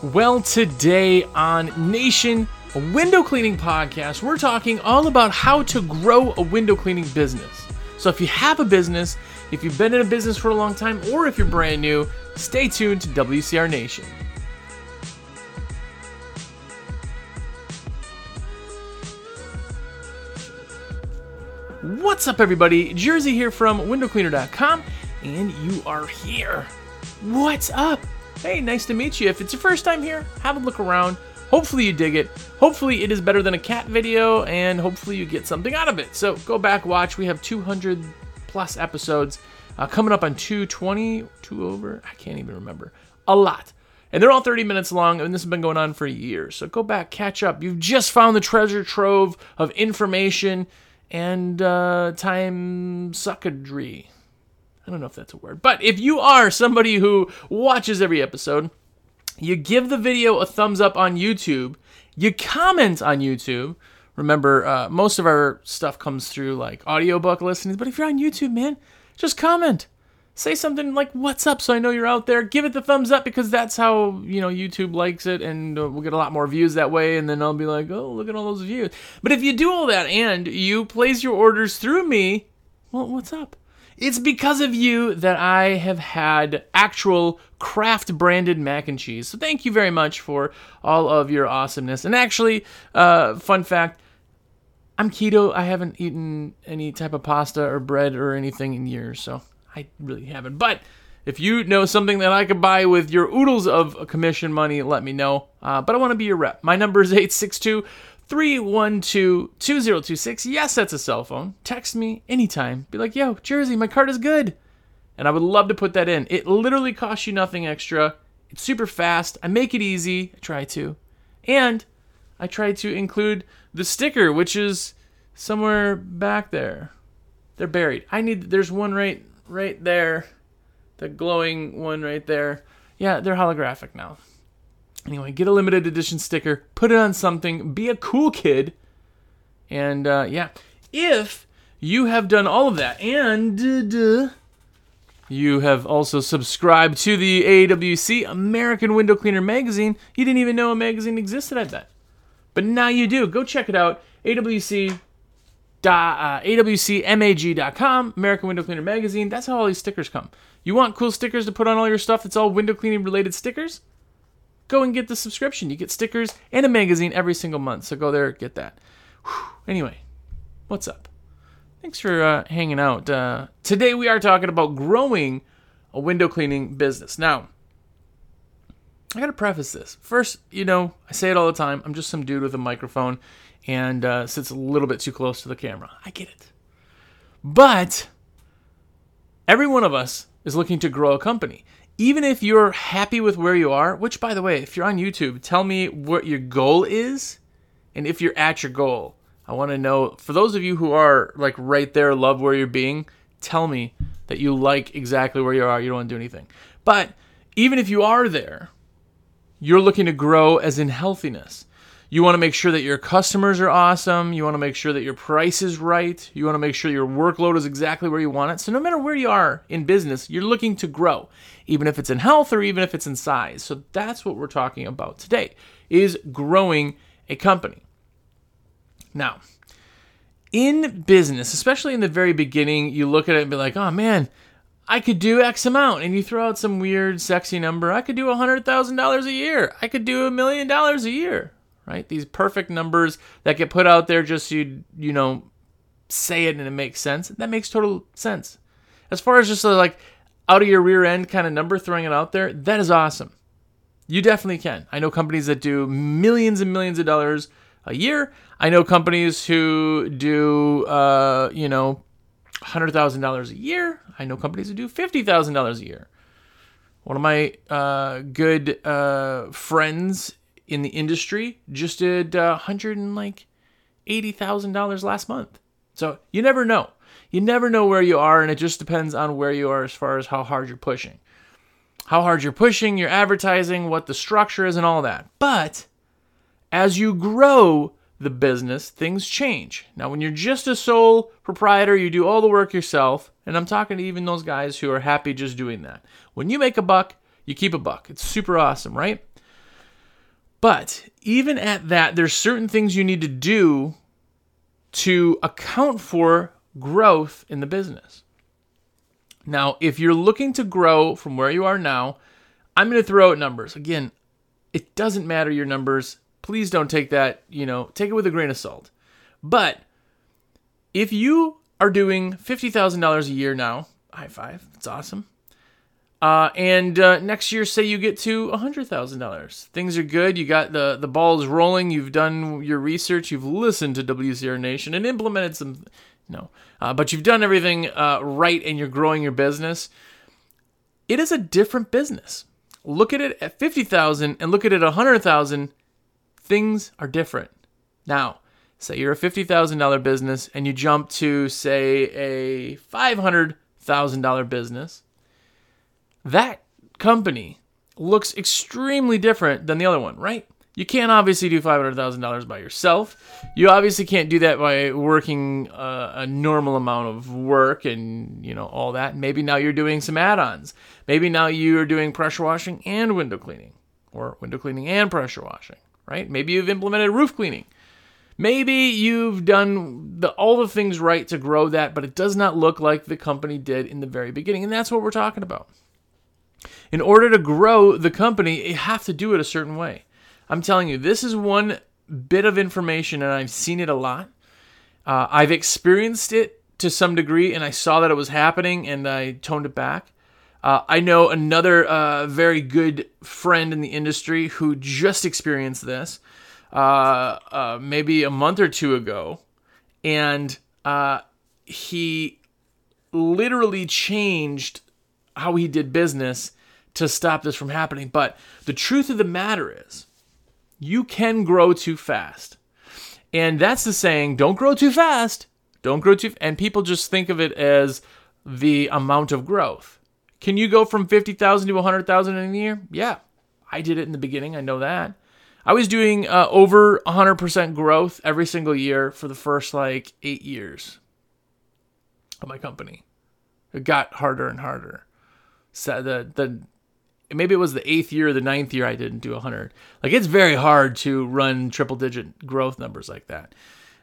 Well, today on Nation, a window cleaning podcast, we're talking all about how to grow a window cleaning business. So, if you have a business, if you've been in a business for a long time, or if you're brand new, stay tuned to WCR Nation. What's up, everybody? Jersey here from windowcleaner.com, and you are here. What's up? Hey, nice to meet you. If it's your first time here, have a look around. Hopefully, you dig it. Hopefully, it is better than a cat video, and hopefully, you get something out of it. So, go back, watch. We have 200 plus episodes uh, coming up on 220, two over. I can't even remember. A lot. And they're all 30 minutes long, and this has been going on for years. So, go back, catch up. You've just found the treasure trove of information and uh, time suckadry. I don't know if that's a word, but if you are somebody who watches every episode, you give the video a thumbs up on YouTube, you comment on YouTube. Remember, uh, most of our stuff comes through like audiobook listenings, but if you're on YouTube, man, just comment. Say something like "What's up?" so I know you're out there. Give it the thumbs up because that's how you know YouTube likes it, and uh, we'll get a lot more views that way. And then I'll be like, "Oh, look at all those views." But if you do all that and you place your orders through me, well, what's up? It's because of you that I have had actual craft branded mac and cheese. So thank you very much for all of your awesomeness. And actually, uh, fun fact I'm keto. I haven't eaten any type of pasta or bread or anything in years. So I really haven't. But if you know something that I could buy with your oodles of commission money, let me know. Uh, but I want to be your rep. My number is 862 312 2026. Yes, that's a cell phone. Text me anytime. Be like, yo, Jersey, my card is good. And I would love to put that in. It literally costs you nothing extra. It's super fast. I make it easy. I try to. And I try to include the sticker, which is somewhere back there. They're buried. I need, there's one right, right there. The glowing one right there. Yeah, they're holographic now. Anyway, get a limited edition sticker, put it on something, be a cool kid, and uh, yeah, if you have done all of that and uh, you have also subscribed to the AWC American Window Cleaner magazine, you didn't even know a magazine existed, I bet. But now you do. Go check it out. AWC. Uh, AWCMAG.com, American Window Cleaner Magazine. That's how all these stickers come. You want cool stickers to put on all your stuff that's all window cleaning related stickers? Go and get the subscription. You get stickers and a magazine every single month. So go there, get that. Whew. Anyway, what's up? Thanks for uh, hanging out. Uh, today we are talking about growing a window cleaning business. Now, I gotta preface this. First, you know, I say it all the time. I'm just some dude with a microphone and uh, sits a little bit too close to the camera. I get it. But every one of us is looking to grow a company even if you're happy with where you are, which by the way, if you're on YouTube, tell me what your goal is and if you're at your goal. I want to know for those of you who are like right there, love where you're being, tell me that you like exactly where you are, you don't want to do anything. But even if you are there, you're looking to grow as in healthiness. You want to make sure that your customers are awesome. You want to make sure that your price is right. You want to make sure your workload is exactly where you want it. So, no matter where you are in business, you're looking to grow, even if it's in health or even if it's in size. So, that's what we're talking about today is growing a company. Now, in business, especially in the very beginning, you look at it and be like, oh man, I could do X amount. And you throw out some weird, sexy number. I could do $100,000 a year. I could do a million dollars a year right? These perfect numbers that get put out there just so you you know say it and it makes sense. That makes total sense. As far as just a, like out of your rear end kind of number throwing it out there, that is awesome. You definitely can. I know companies that do millions and millions of dollars a year. I know companies who do uh, you know hundred thousand dollars a year. I know companies who do fifty thousand dollars a year. One of my uh, good uh, friends in the industry just did uh, hundred and like eighty thousand dollars last month. So you never know. You never know where you are, and it just depends on where you are as far as how hard you're pushing, how hard you're pushing, your advertising, what the structure is, and all that. But as you grow the business, things change. Now, when you're just a sole proprietor, you do all the work yourself, and I'm talking to even those guys who are happy just doing that. When you make a buck, you keep a buck. It's super awesome, right? But even at that, there's certain things you need to do to account for growth in the business. Now, if you're looking to grow from where you are now, I'm going to throw out numbers. Again, it doesn't matter your numbers. Please don't take that, you know, take it with a grain of salt. But if you are doing $50,000 a year now, high five, that's awesome. Uh, and uh, next year, say you get to $100,000. Things are good. You got the, the balls rolling. You've done your research. You've listened to WCR Nation and implemented some, no, uh, but you've done everything uh, right and you're growing your business. It is a different business. Look at it at 50,000 and look at it at 100,000. Things are different. Now, say you're a $50,000 business and you jump to, say, a $500,000 business that company looks extremely different than the other one, right? You can't obviously do $500,000 by yourself. You obviously can't do that by working uh, a normal amount of work and, you know, all that. Maybe now you're doing some add-ons. Maybe now you're doing pressure washing and window cleaning or window cleaning and pressure washing, right? Maybe you've implemented roof cleaning. Maybe you've done the, all the things right to grow that, but it does not look like the company did in the very beginning. And that's what we're talking about. In order to grow the company, you have to do it a certain way. I'm telling you, this is one bit of information, and I've seen it a lot. Uh, I've experienced it to some degree, and I saw that it was happening, and I toned it back. Uh, I know another uh, very good friend in the industry who just experienced this uh, uh, maybe a month or two ago, and uh, he literally changed how he did business to stop this from happening. But the truth of the matter is, you can grow too fast. And that's the saying, don't grow too fast. Don't grow too and people just think of it as the amount of growth. Can you go from 50,000 to 100,000 in a year? Yeah. I did it in the beginning, I know that. I was doing uh, over 100% growth every single year for the first like 8 years of my company. It got harder and harder. So the the maybe it was the eighth year or the ninth year I didn't do 100. Like it's very hard to run triple digit growth numbers like that,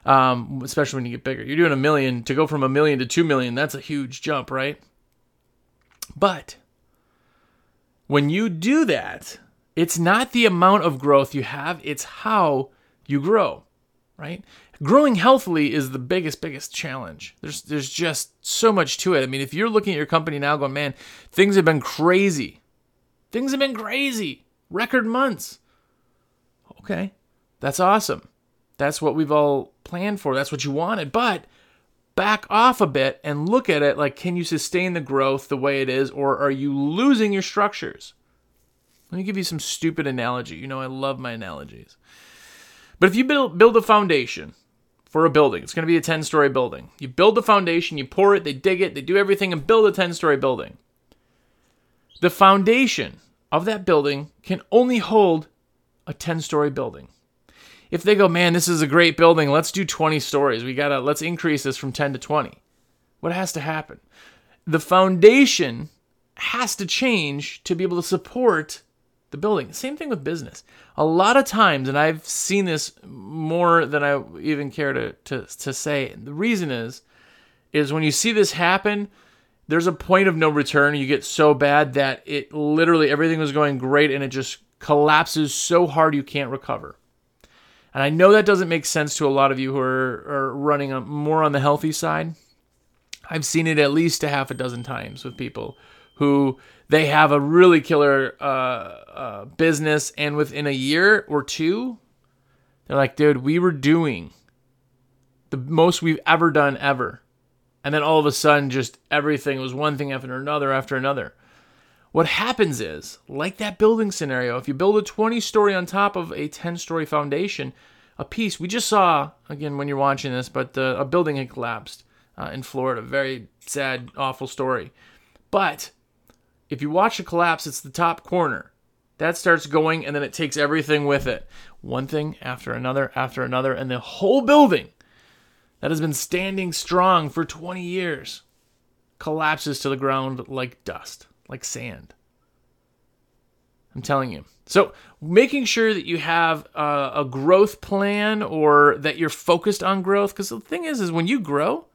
um, especially when you get bigger. You're doing a million to go from a million to two million. That's a huge jump, right? But when you do that, it's not the amount of growth you have; it's how you grow, right? Growing healthily is the biggest, biggest challenge. There's there's just so much to it. I mean, if you're looking at your company now, going, man, things have been crazy Things have been crazy. Record months. Okay. That's awesome. That's what we've all planned for. That's what you wanted. But back off a bit and look at it like can you sustain the growth the way it is or are you losing your structures? Let me give you some stupid analogy. You know I love my analogies. But if you build build a foundation for a building, it's going to be a 10-story building. You build the foundation, you pour it, they dig it, they do everything and build a 10-story building. The foundation of that building can only hold a 10 story building. If they go, man, this is a great building, let's do 20 stories. We gotta, let's increase this from 10 to 20. What has to happen? The foundation has to change to be able to support the building. Same thing with business. A lot of times, and I've seen this more than I even care to, to, to say, the reason is, is when you see this happen, there's a point of no return. You get so bad that it literally everything was going great and it just collapses so hard you can't recover. And I know that doesn't make sense to a lot of you who are, are running a, more on the healthy side. I've seen it at least a half a dozen times with people who they have a really killer uh, uh, business, and within a year or two, they're like, dude, we were doing the most we've ever done ever and then all of a sudden just everything was one thing after another after another. What happens is, like that building scenario, if you build a 20 story on top of a 10 story foundation, a piece, we just saw, again, when you're watching this, but a building had collapsed uh, in Florida. Very sad, awful story. But if you watch the collapse, it's the top corner. That starts going, and then it takes everything with it. One thing after another, after another, and the whole building that has been standing strong for 20 years collapses to the ground like dust, like sand. I'm telling you, So, making sure that you have a, a growth plan or that you're focused on growth. Because the thing is, is when you grow,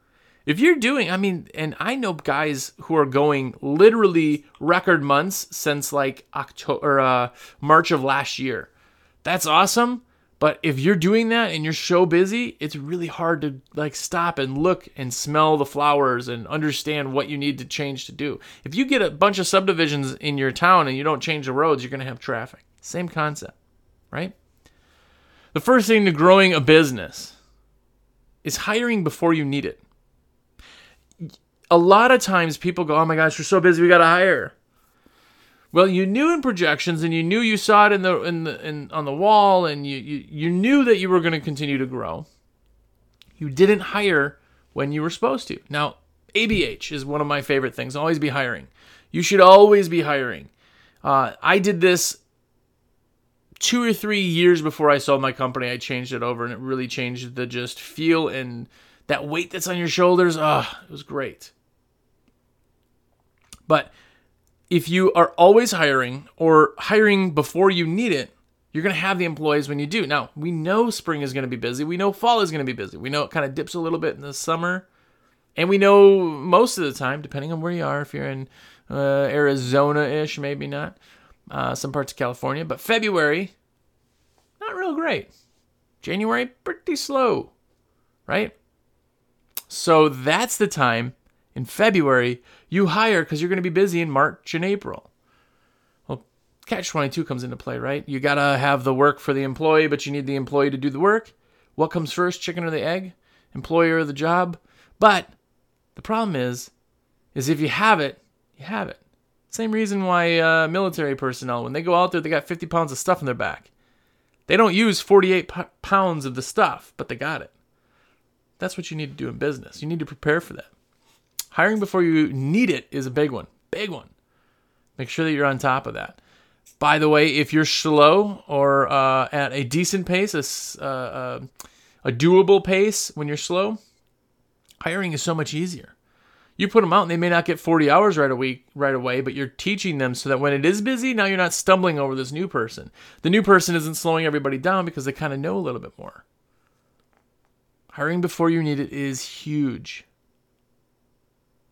if you're doing, I mean, and I know guys who are going literally record months since like October uh, March of last year. That's awesome. But if you're doing that and you're so busy, it's really hard to like stop and look and smell the flowers and understand what you need to change to do. If you get a bunch of subdivisions in your town and you don't change the roads, you're going to have traffic. Same concept, right? The first thing to growing a business is hiring before you need it. A lot of times people go, "Oh my gosh, we're so busy, we got to hire." Well, you knew in projections, and you knew you saw it in the in the in, on the wall, and you you, you knew that you were going to continue to grow. You didn't hire when you were supposed to. Now, ABH is one of my favorite things. Always be hiring. You should always be hiring. Uh, I did this two or three years before I sold my company. I changed it over, and it really changed the just feel and that weight that's on your shoulders. Ah, oh, it was great. But if you are always hiring or hiring before you need it, you're going to have the employees when you do. Now, we know spring is going to be busy. We know fall is going to be busy. We know it kind of dips a little bit in the summer. And we know most of the time, depending on where you are, if you're in uh, Arizona ish, maybe not, uh, some parts of California, but February, not real great. January, pretty slow, right? So that's the time in February you hire because you're going to be busy in March and April. Well, catch 22 comes into play, right? You got to have the work for the employee, but you need the employee to do the work. What comes first, chicken or the egg? Employer or the job? But the problem is, is if you have it, you have it. Same reason why uh, military personnel, when they go out there, they got 50 pounds of stuff in their back. They don't use 48 p- pounds of the stuff, but they got it. That's what you need to do in business. You need to prepare for that. Hiring before you need it is a big one. Big one. Make sure that you're on top of that. By the way, if you're slow or uh, at a decent pace, a, uh, uh, a doable pace when you're slow, hiring is so much easier. You put them out and they may not get 40 hours right a week right away, but you're teaching them so that when it is busy, now you're not stumbling over this new person. The new person isn't slowing everybody down because they kind of know a little bit more. Hiring before you need it is huge.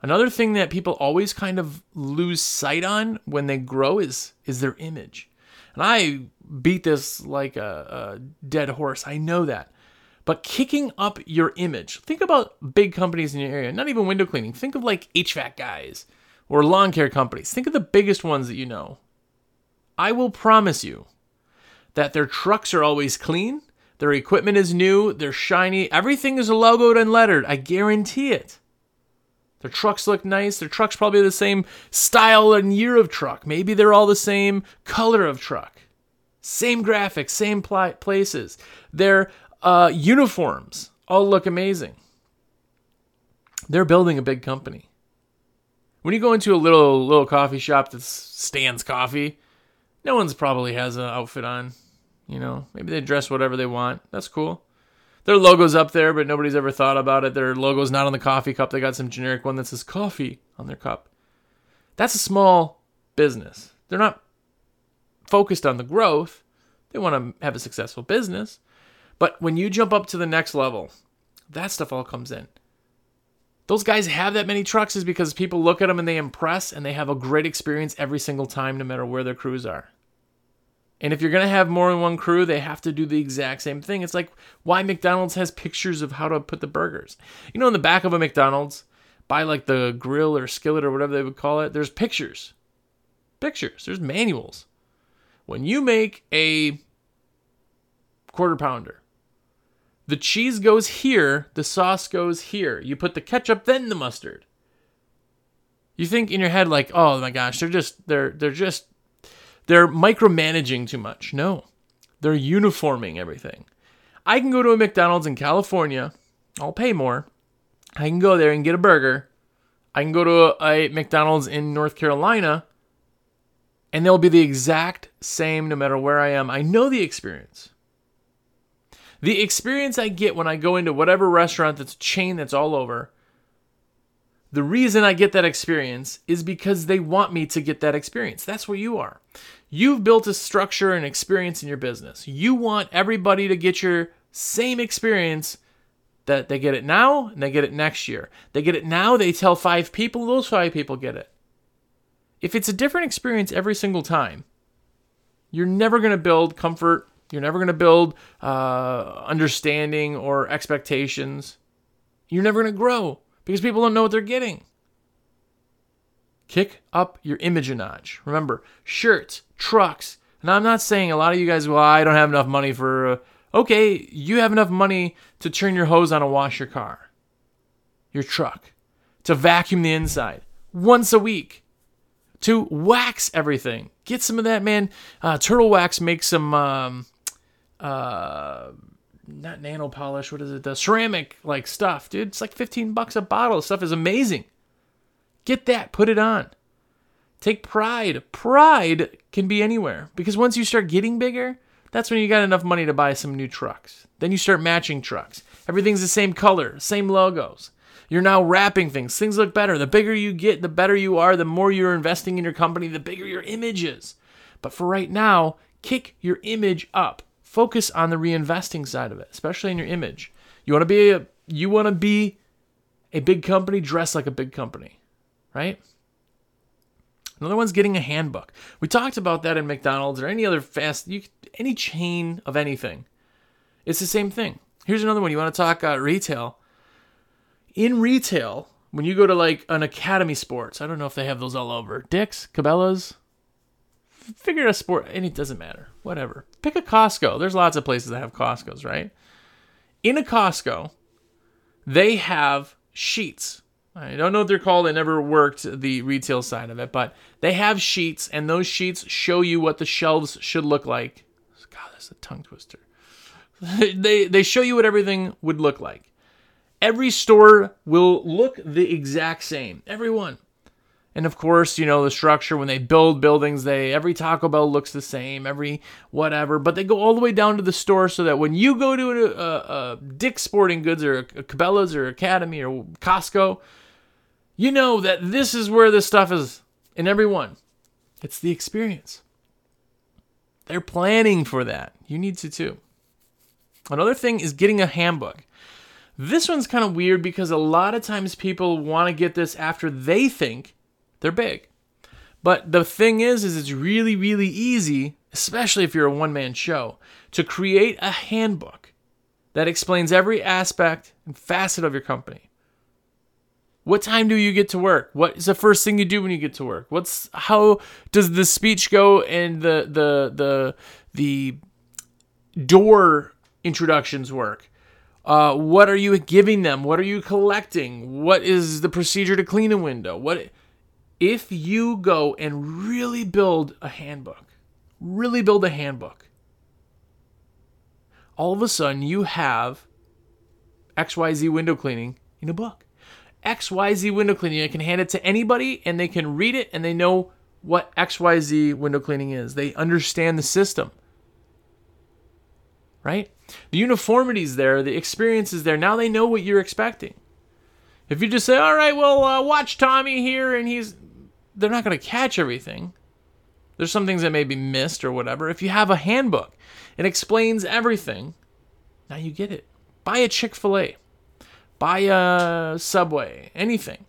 Another thing that people always kind of lose sight on when they grow is is their image. And I beat this like a, a dead horse. I know that. But kicking up your image. Think about big companies in your area, not even window cleaning. Think of like HVAC guys or lawn care companies. Think of the biggest ones that you know. I will promise you that their trucks are always clean, their equipment is new, they're shiny, everything is logoed and lettered. I guarantee it. Their trucks look nice. Their truck's probably the same style and year of truck. Maybe they're all the same color of truck. Same graphics, same pl- places. Their uh, uniforms all look amazing. They're building a big company. When you go into a little little coffee shop that stands coffee, no one's probably has an outfit on. You know, maybe they dress whatever they want. That's cool their logo's up there, but nobody's ever thought about it. Their logo's not on the coffee cup. They got some generic one that says coffee on their cup. That's a small business. They're not focused on the growth. They want to have a successful business. But when you jump up to the next level, that stuff all comes in. Those guys have that many trucks is because people look at them and they impress and they have a great experience every single time, no matter where their crews are. And if you're going to have more than one crew, they have to do the exact same thing. It's like why McDonald's has pictures of how to put the burgers. You know, in the back of a McDonald's, by like the grill or skillet or whatever they would call it, there's pictures. Pictures. There's manuals. When you make a quarter pounder, the cheese goes here, the sauce goes here. You put the ketchup, then the mustard. You think in your head like, "Oh my gosh, they're just they're they're just they're micromanaging too much. No, they're uniforming everything. I can go to a McDonald's in California, I'll pay more. I can go there and get a burger. I can go to a, a McDonald's in North Carolina, and they'll be the exact same no matter where I am. I know the experience. The experience I get when I go into whatever restaurant that's a chain that's all over, The reason I get that experience is because they want me to get that experience. That's where you are. You've built a structure and experience in your business. You want everybody to get your same experience that they get it now and they get it next year. They get it now, they tell five people, those five people get it. If it's a different experience every single time, you're never going to build comfort. You're never going to build uh, understanding or expectations. You're never going to grow because people don't know what they're getting. Kick up your notch. Remember, shirts, trucks. And I'm not saying a lot of you guys, well, I don't have enough money for. Uh, okay, you have enough money to turn your hose on and wash your car, your truck, to vacuum the inside once a week, to wax everything. Get some of that, man. Uh, Turtle Wax makes some. Um, uh, not nano polish. What is it? The ceramic like stuff, dude. It's like 15 bucks a bottle. Stuff is amazing. Get that. Put it on. Take pride. Pride can be anywhere because once you start getting bigger, that's when you got enough money to buy some new trucks. Then you start matching trucks. Everything's the same color, same logos. You're now wrapping things. Things look better. The bigger you get, the better you are. The more you're investing in your company, the bigger your image is. But for right now, kick your image up focus on the reinvesting side of it, especially in your image. You want to be a you want to be a big company, dress like a big company, right? Another one's getting a handbook. We talked about that in McDonald's or any other fast you any chain of anything. It's the same thing. Here's another one. You want to talk uh, retail? In retail, when you go to like an Academy Sports, I don't know if they have those all over. Dick's, Cabela's, figure a sport, and it doesn't matter. Whatever. Pick a Costco. There's lots of places that have Costco's, right? In a Costco, they have sheets. I don't know what they're called. I never worked the retail side of it, but they have sheets, and those sheets show you what the shelves should look like. God, that's a tongue twister. they they show you what everything would look like. Every store will look the exact same. Everyone. And of course, you know, the structure when they build buildings, they every Taco Bell looks the same, every whatever, but they go all the way down to the store so that when you go to a, a, a Dick's Sporting Goods or a Cabela's or Academy or Costco, you know that this is where this stuff is in every one. It's the experience. They're planning for that. You need to too. Another thing is getting a handbook. This one's kind of weird because a lot of times people want to get this after they think they're big. But the thing is, is it's really, really easy, especially if you're a one-man show, to create a handbook that explains every aspect and facet of your company. What time do you get to work? What is the first thing you do when you get to work? What's how does the speech go and the the the the door introductions work? Uh, what are you giving them? What are you collecting? What is the procedure to clean a window? What if you go and really build a handbook, really build a handbook, all of a sudden you have XYZ window cleaning in a book. XYZ window cleaning. I can hand it to anybody and they can read it and they know what XYZ window cleaning is. They understand the system. Right? The uniformity is there, the experience is there. Now they know what you're expecting. If you just say, all right, well, uh, watch Tommy here and he's they're not going to catch everything. There's some things that may be missed or whatever. If you have a handbook, it explains everything. Now you get it. Buy a Chick fil A, buy a Subway, anything.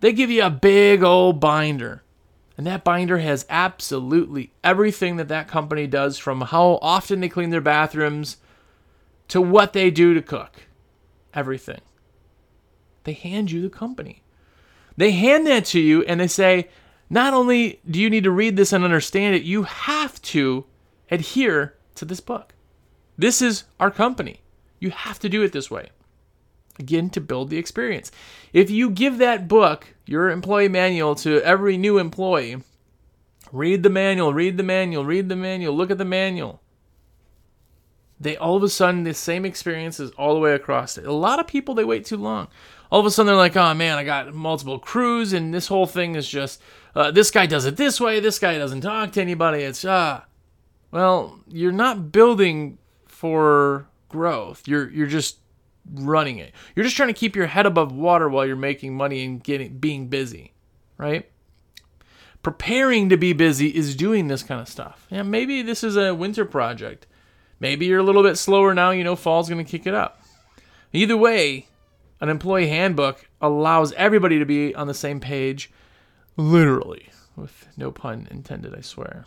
They give you a big old binder. And that binder has absolutely everything that that company does from how often they clean their bathrooms to what they do to cook. Everything. They hand you the company. They hand that to you and they say, not only do you need to read this and understand it, you have to adhere to this book. This is our company. You have to do it this way. Again, to build the experience. If you give that book, your employee manual, to every new employee, read the manual, read the manual, read the manual, look at the manual. They all of a sudden, the same experience is all the way across it. A lot of people, they wait too long. All of a sudden, they're like, oh man, I got multiple crews, and this whole thing is just uh, this guy does it this way, this guy doesn't talk to anybody. It's ah, well, you're not building for growth. You're you're just running it. You're just trying to keep your head above water while you're making money and getting being busy, right? Preparing to be busy is doing this kind of stuff. Yeah, maybe this is a winter project. Maybe you're a little bit slower now, you know fall's going to kick it up. Either way, an employee handbook allows everybody to be on the same page literally with no pun intended, I swear.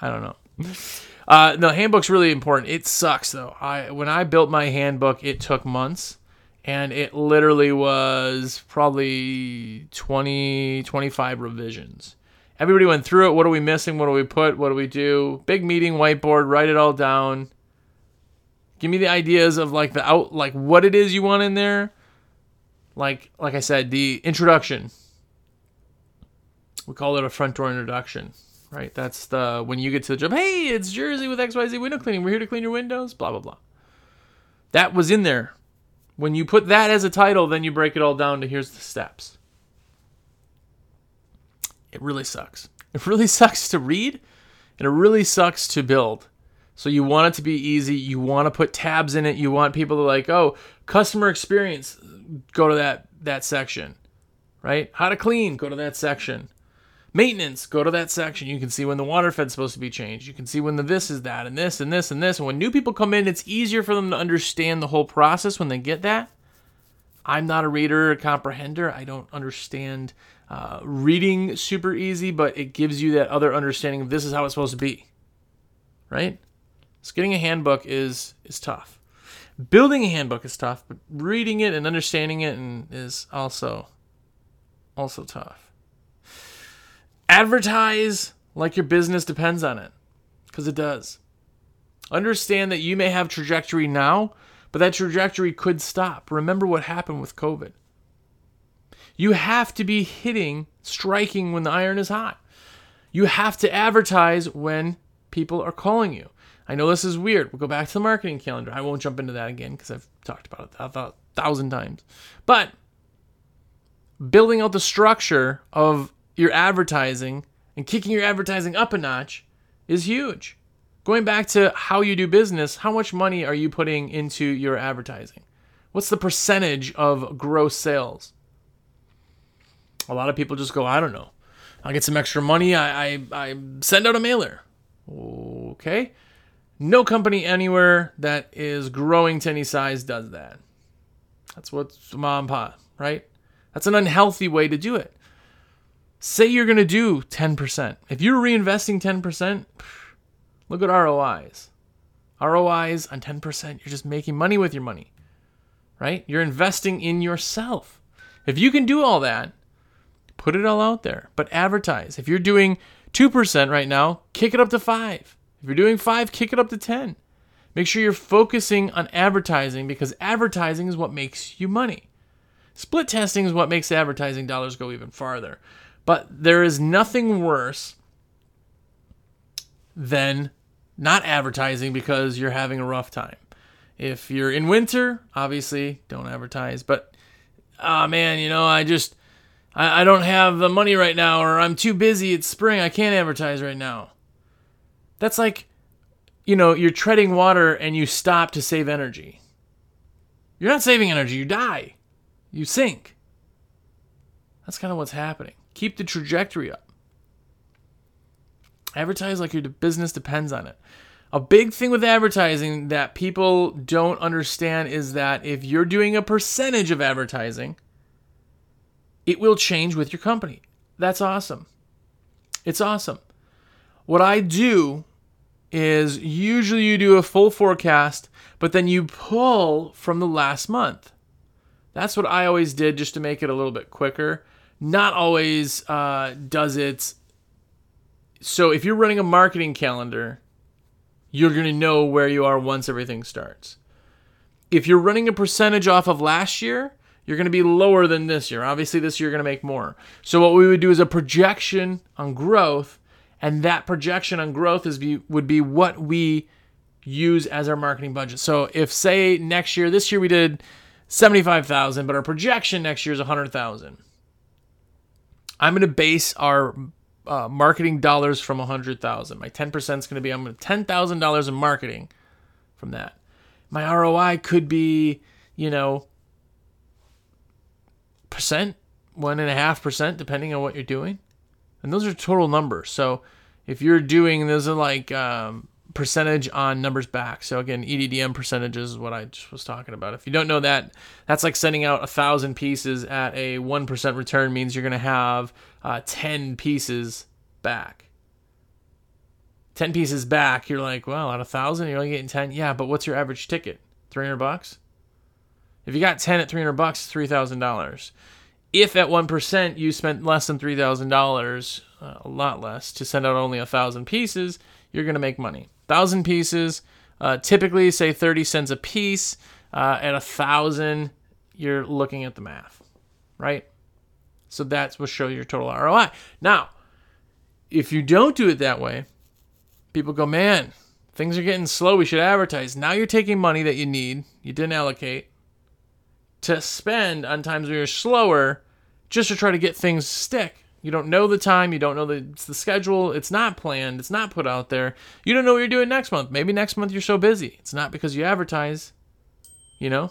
I don't know. Uh, the handbook's really important. It sucks though. I when I built my handbook, it took months, and it literally was probably 20, 25 revisions. Everybody went through it. What are we missing? What do we put? What do we do? Big meeting, whiteboard, write it all down. Give me the ideas of like the out, like what it is you want in there. Like like I said, the introduction. We call it a front door introduction right? That's the when you get to the job. Hey, it's Jersey with XYZ window cleaning. We're here to clean your windows. Blah blah blah. That was in there. When you put that as a title, then you break it all down to here's the steps. It really sucks. It really sucks to read, and it really sucks to build. So you want it to be easy. You want to put tabs in it. You want people to like, oh, customer experience, go to that that section, right? How to clean, go to that section. Maintenance, go to that section. You can see when the water fed's supposed to be changed. You can see when the this is that and this and this and this. And when new people come in, it's easier for them to understand the whole process when they get that. I'm not a reader or comprehender. I don't understand uh, reading super easy, but it gives you that other understanding of this is how it's supposed to be. Right? So getting a handbook is is tough. Building a handbook is tough, but reading it and understanding it and is also also tough. Advertise like your business depends on it, because it does. Understand that you may have trajectory now, but that trajectory could stop. Remember what happened with COVID. You have to be hitting, striking when the iron is hot. You have to advertise when people are calling you. I know this is weird. We'll go back to the marketing calendar. I won't jump into that again because I've talked about it a thousand times. But building out the structure of your advertising and kicking your advertising up a notch is huge. Going back to how you do business, how much money are you putting into your advertising? What's the percentage of gross sales? A lot of people just go, I don't know. I'll get some extra money. I, I, I send out a mailer. Okay. No company anywhere that is growing to any size does that. That's what's mom and pop, right? That's an unhealthy way to do it. Say you're going to do 10%. If you're reinvesting 10%, look at ROIs. ROIs on 10%, you're just making money with your money, right? You're investing in yourself. If you can do all that, put it all out there, but advertise. If you're doing 2% right now, kick it up to 5. If you're doing 5, kick it up to 10. Make sure you're focusing on advertising because advertising is what makes you money. Split testing is what makes advertising dollars go even farther. But there is nothing worse than not advertising because you're having a rough time. If you're in winter, obviously don't advertise. But oh man, you know, I just I, I don't have the money right now, or I'm too busy. It's spring. I can't advertise right now. That's like, you know, you're treading water and you stop to save energy. You're not saving energy, you die. You sink. That's kind of what's happening. Keep the trajectory up. Advertise like your business depends on it. A big thing with advertising that people don't understand is that if you're doing a percentage of advertising, it will change with your company. That's awesome. It's awesome. What I do is usually you do a full forecast, but then you pull from the last month. That's what I always did just to make it a little bit quicker not always uh, does it. So if you're running a marketing calendar, you're going to know where you are once everything starts. If you're running a percentage off of last year, you're going to be lower than this year. Obviously, this year you're going to make more. So what we would do is a projection on growth, and that projection on growth is would be what we use as our marketing budget. So if say next year, this year we did 75,000, but our projection next year is 100,000 I'm going to base our uh, marketing dollars from 100,000. My 10% is going to be I'm going to $10,000 in marketing from that. My ROI could be, you know, percent, one and a half percent, depending on what you're doing. And those are total numbers. So if you're doing, those are like um, percentage on numbers back. So again, EDDM percentages is what I just was talking about. If you don't know that, that's like sending out a thousand pieces at a 1% return means you're going to have uh, 10 pieces back. 10 pieces back, you're like, well, out of 1,000, you're only getting 10. Yeah, but what's your average ticket? 300 bucks? If you got 10 at 300 bucks, $3,000. If at 1% you spent less than $3,000, uh, a lot less, to send out only a 1,000 pieces, you're going to make money. 1,000 pieces, uh, typically say 30 cents a piece. Uh, at a 1,000, you're looking at the math, right? So that's what show your total ROI. Now, if you don't do it that way, people go, man, things are getting slow. We should advertise. Now you're taking money that you need, you didn't allocate, to spend on times when you're slower just to try to get things to stick. You don't know the time, you don't know the, it's the schedule, it's not planned, it's not put out there. You don't know what you're doing next month. Maybe next month you're so busy. It's not because you advertise, you know?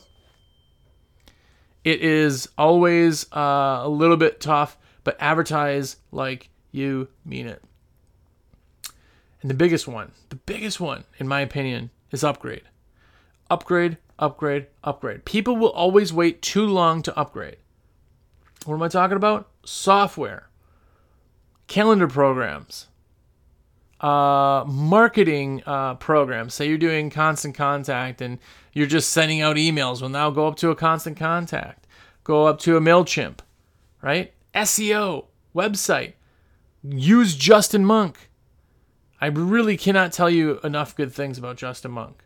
It is always uh, a little bit tough, but advertise like you mean it. And the biggest one, the biggest one, in my opinion, is upgrade. Upgrade, upgrade, upgrade. People will always wait too long to upgrade. What am I talking about? Software, calendar programs, uh, marketing uh, programs. Say you're doing constant contact and you're just sending out emails. Well, now go up to a constant contact, go up to a MailChimp, right? SEO, website. Use Justin Monk. I really cannot tell you enough good things about Justin Monk.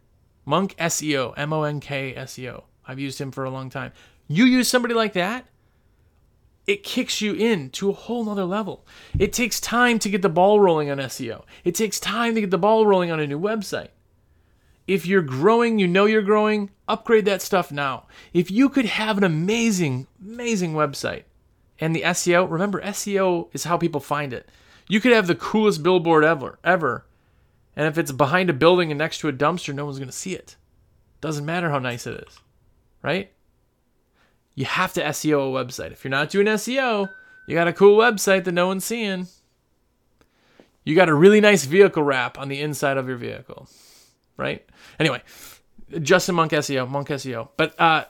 Monk SEO, M O N K SEO. I've used him for a long time. You use somebody like that, it kicks you in to a whole nother level. It takes time to get the ball rolling on SEO. It takes time to get the ball rolling on a new website. If you're growing, you know you're growing, upgrade that stuff now. If you could have an amazing, amazing website and the SEO, remember SEO is how people find it. You could have the coolest billboard ever, ever. And if it's behind a building and next to a dumpster, no one's going to see it. Doesn't matter how nice it is, right? You have to SEO a website. If you're not doing SEO, you got a cool website that no one's seeing. You got a really nice vehicle wrap on the inside of your vehicle, right? Anyway, Justin Monk SEO, Monk SEO. But uh,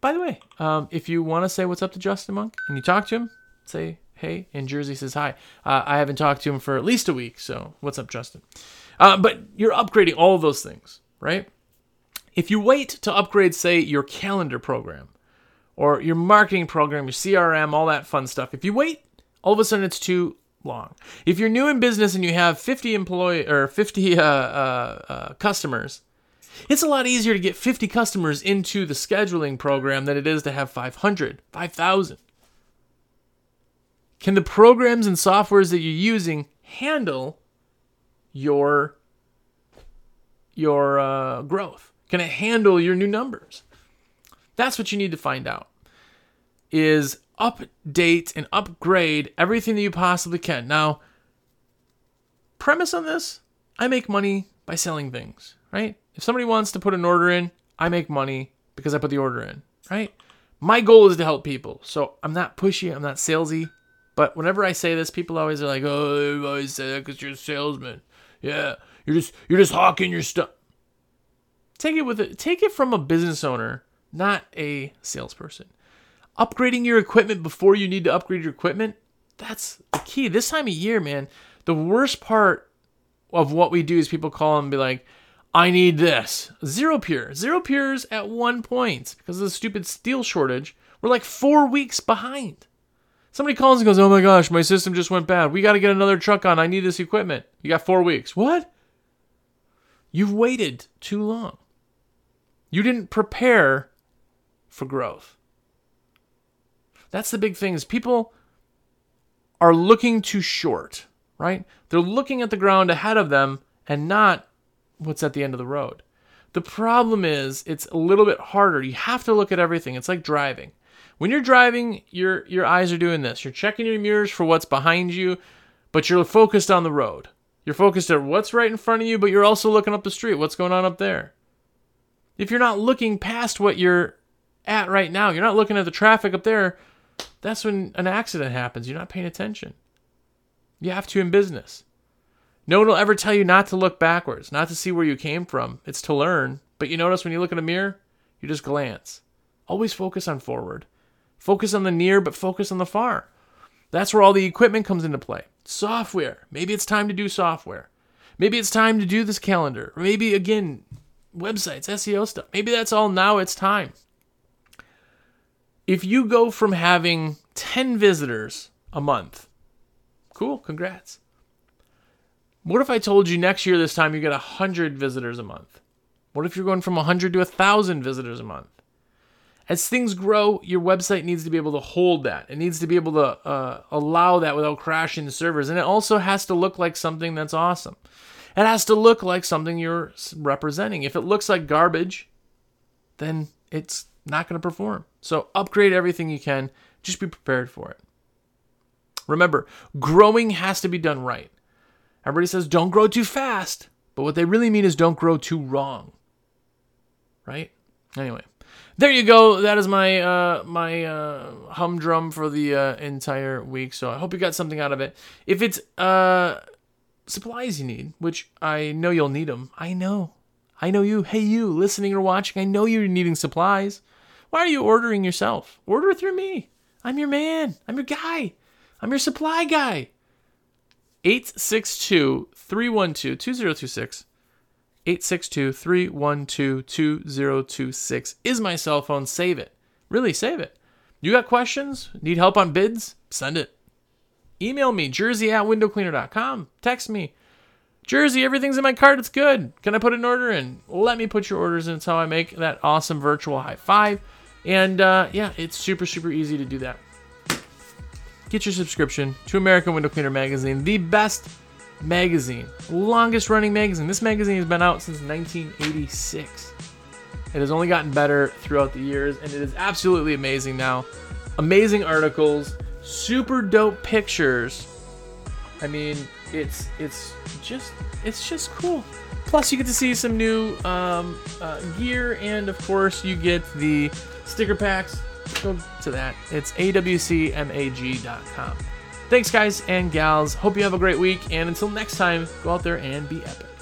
by the way, um, if you want to say what's up to Justin Monk and you talk to him, say hey, and Jersey says hi. Uh, I haven't talked to him for at least a week, so what's up, Justin? Uh, but you're upgrading all those things, right? If you wait to upgrade, say, your calendar program or your marketing program, your CRM, all that fun stuff, if you wait, all of a sudden it's too long. If you're new in business and you have 50 employee or 50 uh, uh, uh, customers, it's a lot easier to get 50 customers into the scheduling program than it is to have 500, 5,000. Can the programs and softwares that you're using handle your your uh, growth? Can it handle your new numbers? That's what you need to find out. Is update and upgrade everything that you possibly can. Now, premise on this, I make money by selling things, right? If somebody wants to put an order in, I make money because I put the order in, right? My goal is to help people. So I'm not pushy, I'm not salesy. But whenever I say this, people always are like, "Oh, you always say that because you're a salesman. Yeah, you're just you're just hawking your stuff." Take it with it. Take it from a business owner, not a salesperson. Upgrading your equipment before you need to upgrade your equipment. That's the key. This time of year, man, the worst part of what we do is people call and be like, I need this. Xero Pure. Xero Pures at one point because of the stupid steel shortage. We're like four weeks behind. Somebody calls and goes, Oh my gosh, my system just went bad. We got to get another truck on. I need this equipment. You got four weeks. What? You've waited too long. You didn't prepare for growth. That's the big thing is people are looking too short, right? They're looking at the ground ahead of them and not what's at the end of the road. The problem is it's a little bit harder. You have to look at everything. It's like driving. When you're driving, your your eyes are doing this. You're checking your mirrors for what's behind you, but you're focused on the road. You're focused at what's right in front of you, but you're also looking up the street. What's going on up there? If you're not looking past what you're at right now, you're not looking at the traffic up there, that's when an accident happens. You're not paying attention. You have to in business. No one will ever tell you not to look backwards, not to see where you came from. It's to learn. But you notice when you look in a mirror, you just glance. Always focus on forward. Focus on the near, but focus on the far. That's where all the equipment comes into play. Software. Maybe it's time to do software. Maybe it's time to do this calendar. Maybe, again, websites, SEO stuff. Maybe that's all now it's time. If you go from having 10 visitors a month, cool, congrats. What if I told you next year this time you get 100 visitors a month? What if you're going from 100 to 1,000 visitors a month? As things grow, your website needs to be able to hold that. It needs to be able to uh, allow that without crashing the servers. And it also has to look like something that's awesome. It has to look like something you're representing. If it looks like garbage, then it's not going to perform. So upgrade everything you can. Just be prepared for it. Remember, growing has to be done right. Everybody says don't grow too fast, but what they really mean is don't grow too wrong. Right? Anyway, there you go. That is my uh, my uh, humdrum for the uh, entire week. So I hope you got something out of it. If it's uh, supplies you need, which I know you'll need them, I know, I know you. Hey, you listening or watching, I know you're needing supplies. Why are you ordering yourself? Order through me. I'm your man. I'm your guy. I'm your supply guy. 862 312 2026. 862 312 2026 is my cell phone. Save it. Really, save it. You got questions? Need help on bids? Send it. Email me, jersey at windowcleaner.com. Text me. Jersey, everything's in my cart. It's good. Can I put an order in? Let me put your orders in. It's how I make that awesome virtual high five. And uh, yeah, it's super, super easy to do that get your subscription to American Window Cleaner Magazine, the best magazine, longest running magazine. This magazine has been out since 1986. It has only gotten better throughout the years, and it is absolutely amazing now. Amazing articles, super dope pictures. I mean, it's it's just it's just cool. Plus, you get to see some new um, uh, gear, and of course, you get the sticker packs go to that. It's awcmag.com. Thanks, guys and gals. Hope you have a great week. And until next time, go out there and be epic.